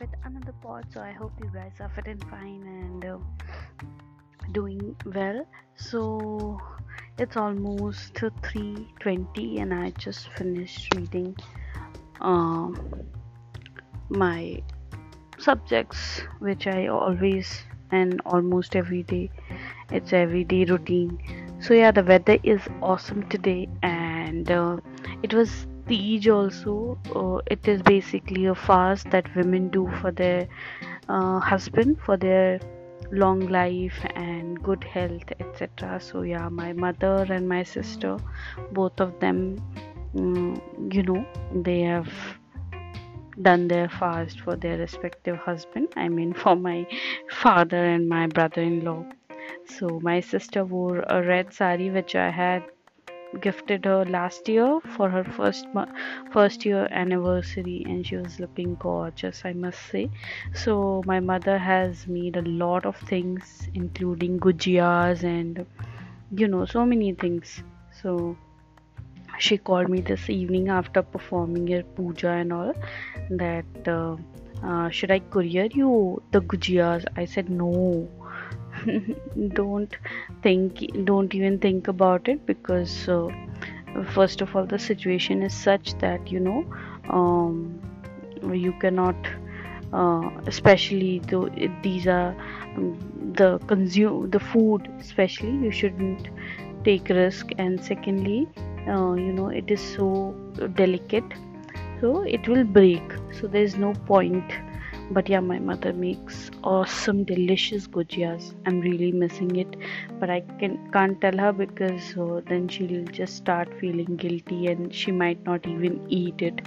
with another pod. So I hope you guys are fit and fine and uh, doing well. So it's almost 3:20 and I just finished reading um, my subjects which I always and almost every day it's everyday routine so yeah the weather is awesome today and uh, it was Teej also. Uh, it is basically a fast that women do for their uh, husband for their long life and good health etc so yeah my mother and my sister both of them um, you know they have done their fast for their respective husband i mean for my father and my brother-in-law. So my sister wore a red sari which i had gifted her last year for her first first year anniversary and she was looking gorgeous i must say. So my mother has made a lot of things including gujiyas and you know so many things. So she called me this evening after performing her puja and all that uh, uh, should i courier you the gujiyas i said no don't think don't even think about it because uh, first of all the situation is such that you know um, you cannot uh, especially though these are um, the consume the food especially you shouldn't take risk. And secondly uh, you know it is so delicate. So it will break. So there is no point but yeah my mother makes awesome delicious gujiyas. I'm really missing it but i can can't tell her because uh, then she'll just start feeling guilty and she might not even eat it.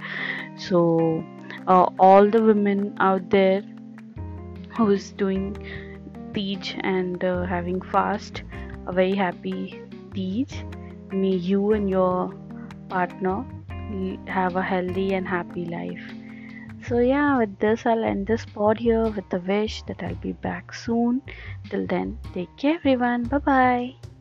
So uh, all the women out there who's doing Teej and uh, having fast a very happy Teej may you and your partner have a healthy and happy life so yeah with this i'll end this pod here with the wish that i'll be back soon. Till then take care everyone. Bye bye